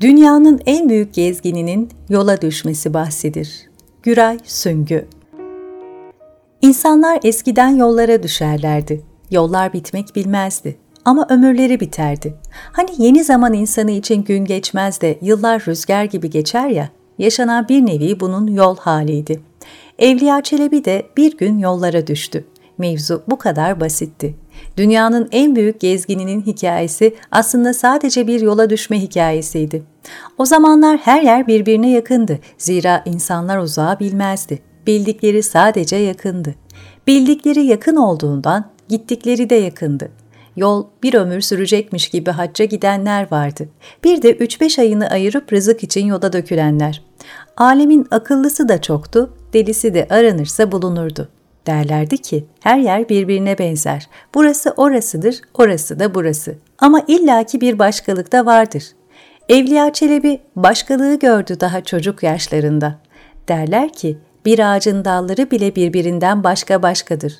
Dünyanın en büyük gezgininin yola düşmesi bahsidir. Güray Süngü İnsanlar eskiden yollara düşerlerdi. Yollar bitmek bilmezdi. Ama ömürleri biterdi. Hani yeni zaman insanı için gün geçmez de yıllar rüzgar gibi geçer ya, yaşanan bir nevi bunun yol haliydi. Evliya Çelebi de bir gün yollara düştü. Mevzu bu kadar basitti. Dünyanın en büyük gezgininin hikayesi aslında sadece bir yola düşme hikayesiydi. O zamanlar her yer birbirine yakındı. Zira insanlar uzağı bilmezdi. Bildikleri sadece yakındı. Bildikleri yakın olduğundan gittikleri de yakındı. Yol bir ömür sürecekmiş gibi hacca gidenler vardı. Bir de 3-5 ayını ayırıp rızık için yola dökülenler. Alemin akıllısı da çoktu, delisi de aranırsa bulunurdu. Derlerdi ki her yer birbirine benzer. Burası orasıdır, orası da burası. Ama illaki bir başkalık da vardır. Evliya Çelebi başkalığı gördü daha çocuk yaşlarında. Derler ki bir ağacın dalları bile birbirinden başka başkadır.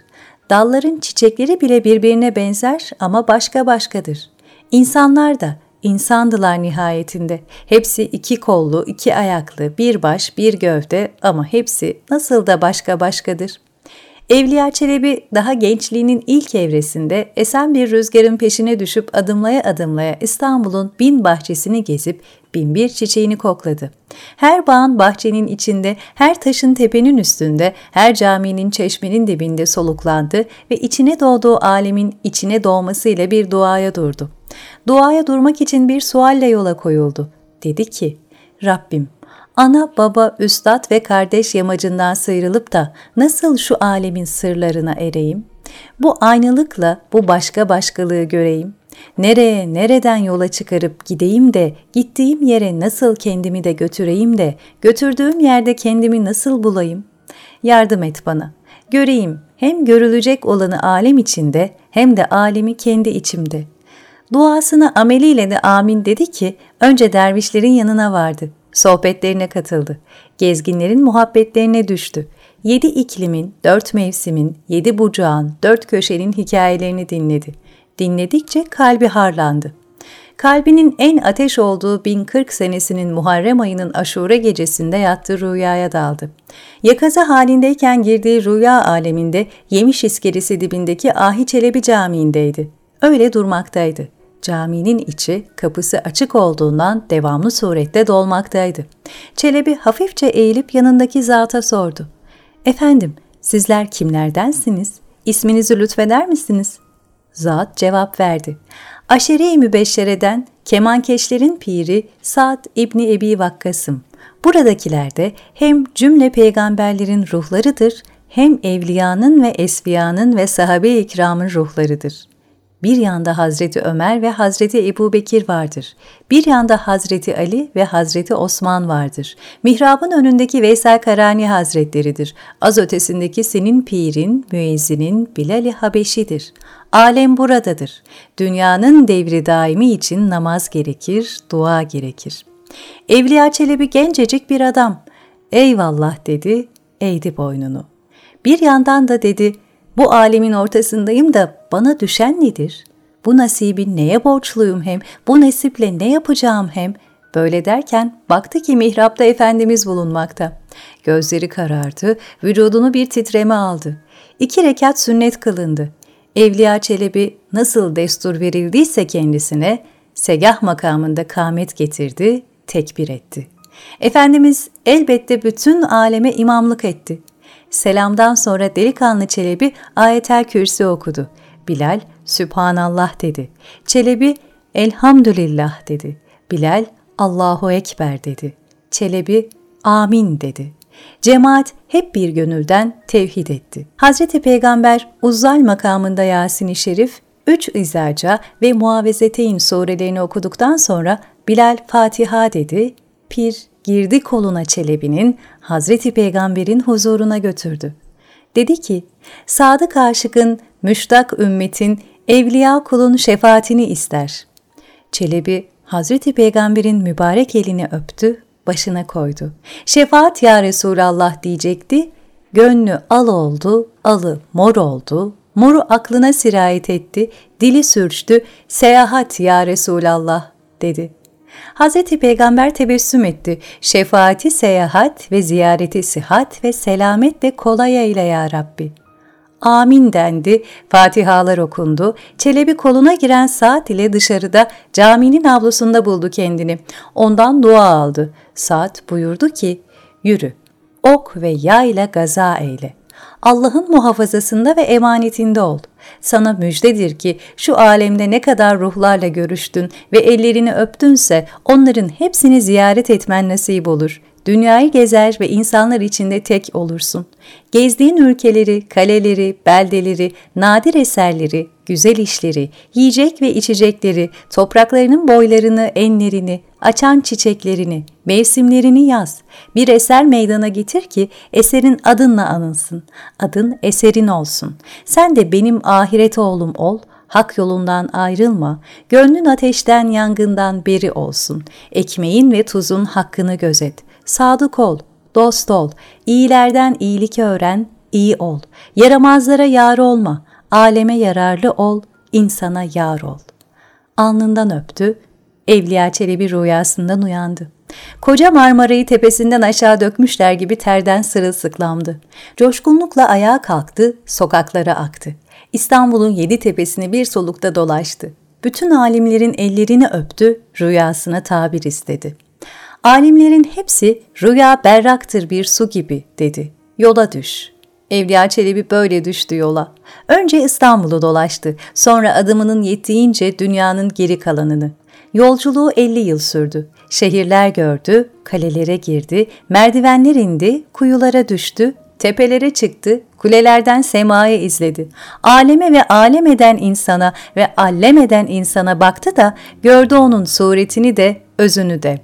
Dalların çiçekleri bile birbirine benzer ama başka başkadır. İnsanlar da insandılar nihayetinde. Hepsi iki kollu, iki ayaklı, bir baş, bir gövde ama hepsi nasıl da başka başkadır. Evliya Çelebi daha gençliğinin ilk evresinde esen bir rüzgarın peşine düşüp adımlaya adımlaya İstanbul'un bin bahçesini gezip bin bir çiçeğini kokladı. Her bağın bahçenin içinde, her taşın tepenin üstünde, her caminin çeşmenin dibinde soluklandı ve içine doğduğu alemin içine doğmasıyla bir duaya durdu. Duaya durmak için bir sualle yola koyuldu. Dedi ki, Rabbim ana, baba, üstad ve kardeş yamacından sıyrılıp da nasıl şu alemin sırlarına ereyim? Bu aynalıkla bu başka başkalığı göreyim. Nereye, nereden yola çıkarıp gideyim de, gittiğim yere nasıl kendimi de götüreyim de, götürdüğüm yerde kendimi nasıl bulayım? Yardım et bana. Göreyim hem görülecek olanı alem içinde hem de alemi kendi içimde. Duasını ameliyle de amin dedi ki önce dervişlerin yanına vardı. Sohbetlerine katıldı. Gezginlerin muhabbetlerine düştü. Yedi iklimin, dört mevsimin, yedi bucağın, dört köşenin hikayelerini dinledi. Dinledikçe kalbi harlandı. Kalbinin en ateş olduğu 1040 senesinin Muharrem ayının aşure gecesinde yattığı rüyaya daldı. Yakaza halindeyken girdiği rüya aleminde Yemiş iskelesi dibindeki Ahi Çelebi Camii'ndeydi. Öyle durmaktaydı. Caminin içi kapısı açık olduğundan devamlı surette dolmaktaydı. Çelebi hafifçe eğilip yanındaki zata sordu. Efendim, sizler kimlerdensiniz? İsminizi lütfeder misiniz? Zat cevap verdi. Aşere-i Mübeşşere'den kemankeşlerin piri Sa'd İbni Ebi Vakkas'ım. Buradakiler de hem cümle peygamberlerin ruhlarıdır, hem evliyanın ve esfiyanın ve sahabe-i ikramın ruhlarıdır. Bir yanda Hazreti Ömer ve Hazreti Ebu Bekir vardır. Bir yanda Hazreti Ali ve Hazreti Osman vardır. Mihrabın önündeki Veysel Karani Hazretleridir. Az ötesindeki senin pirin, müezzinin Bilal-i Habeşi'dir. Alem buradadır. Dünyanın devri daimi için namaz gerekir, dua gerekir. Evliya Çelebi gencecik bir adam. Eyvallah dedi, eğdi boynunu. Bir yandan da dedi, bu alemin ortasındayım da bana düşen nedir? Bu nasibin neye borçluyum hem, bu nesiple ne yapacağım hem? Böyle derken baktı ki mihrapta Efendimiz bulunmakta. Gözleri karardı, vücudunu bir titreme aldı. İki rekat sünnet kılındı. Evliya Çelebi nasıl destur verildiyse kendisine, segah makamında kâmet getirdi, tekbir etti. Efendimiz elbette bütün aleme imamlık etti. Selamdan sonra delikanlı Çelebi ayetel kürsi okudu. Bilal, Sübhanallah dedi. Çelebi, Elhamdülillah dedi. Bilal, Allahu Ekber dedi. Çelebi, Amin dedi. Cemaat hep bir gönülden tevhid etti. Hazreti Peygamber Uzzal makamında Yasin-i Şerif, üç izaca ve muavezeteyn surelerini okuduktan sonra Bilal Fatiha dedi, Pir girdi koluna Çelebi'nin Hazreti Peygamber'in huzuruna götürdü. Dedi ki, sadık aşıkın, müştak ümmetin, evliya kulun şefaatini ister. Çelebi, Hazreti Peygamber'in mübarek elini öptü, başına koydu. Şefaat ya Resulallah diyecekti, gönlü al oldu, alı mor oldu, moru aklına sirayet etti, dili sürçtü, seyahat ya Resulallah dedi. Hazreti Peygamber tebessüm etti. Şefaati seyahat ve ziyareti sihat ve selamet de kolay eyle ya Rabbi. Amin dendi, fatihalar okundu, Çelebi koluna giren saat ile dışarıda caminin avlusunda buldu kendini. Ondan dua aldı. Saat buyurdu ki, yürü, ok ve yayla gaza eyle. Allah'ın muhafazasında ve emanetinde ol. Sana müjdedir ki şu alemde ne kadar ruhlarla görüştün ve ellerini öptünse onların hepsini ziyaret etmen nasip olur. Dünyayı gezer ve insanlar içinde tek olursun. Gezdiğin ülkeleri, kaleleri, beldeleri, nadir eserleri, güzel işleri, yiyecek ve içecekleri, topraklarının boylarını, enlerini, açan çiçeklerini, mevsimlerini yaz. Bir eser meydana getir ki eserin adınla anılsın. Adın eserin olsun. Sen de benim ahiret oğlum ol, hak yolundan ayrılma, gönlün ateşten yangından beri olsun. Ekmeğin ve tuzun hakkını gözet. Sadık ol, dost ol, iyilerden iyilik öğren, iyi ol. Yaramazlara yar olma, aleme yararlı ol, insana yar ol. Alnından öptü, Evliya Çelebi rüyasından uyandı. Koca Marmara'yı tepesinden aşağı dökmüşler gibi terden sırılsıklamdı. Coşkunlukla ayağa kalktı, sokaklara aktı. İstanbul'un yedi tepesini bir solukta dolaştı. Bütün alimlerin ellerini öptü, rüyasına tabir istedi.'' Alimlerin hepsi rüya berraktır bir su gibi dedi. Yola düş. Evliya Çelebi böyle düştü yola. Önce İstanbul'u dolaştı, sonra adımının yettiğince dünyanın geri kalanını. Yolculuğu 50 yıl sürdü. Şehirler gördü, kalelere girdi, merdivenler indi, kuyulara düştü, tepelere çıktı, kulelerden semayı izledi. Aleme ve alem eden insana ve allem eden insana baktı da gördü onun suretini de, özünü de.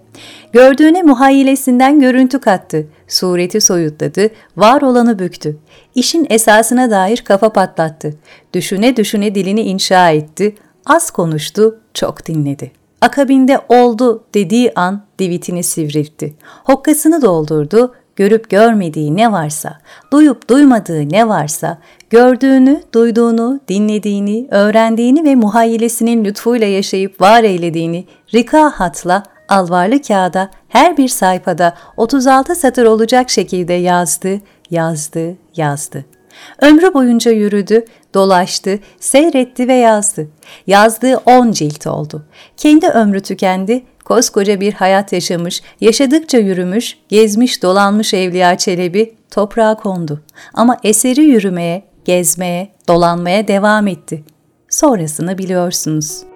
Gördüğüne muhayyilesinden görüntü kattı, sureti soyutladı, var olanı büktü. İşin esasına dair kafa patlattı. Düşüne düşüne dilini inşa etti, az konuştu, çok dinledi. Akabinde oldu dediği an divitini sivriltti. Hokkasını doldurdu, görüp görmediği ne varsa, duyup duymadığı ne varsa, gördüğünü, duyduğunu, dinlediğini, öğrendiğini ve muhayyilesinin lütfuyla yaşayıp var eylediğini rika hatla alvarlı kağıda her bir sayfada 36 satır olacak şekilde yazdı, yazdı, yazdı. Ömrü boyunca yürüdü, dolaştı, seyretti ve yazdı. Yazdığı on cilt oldu. Kendi ömrü tükendi, koskoca bir hayat yaşamış, yaşadıkça yürümüş, gezmiş dolanmış Evliya Çelebi toprağa kondu. Ama eseri yürümeye, gezmeye, dolanmaya devam etti. Sonrasını biliyorsunuz.''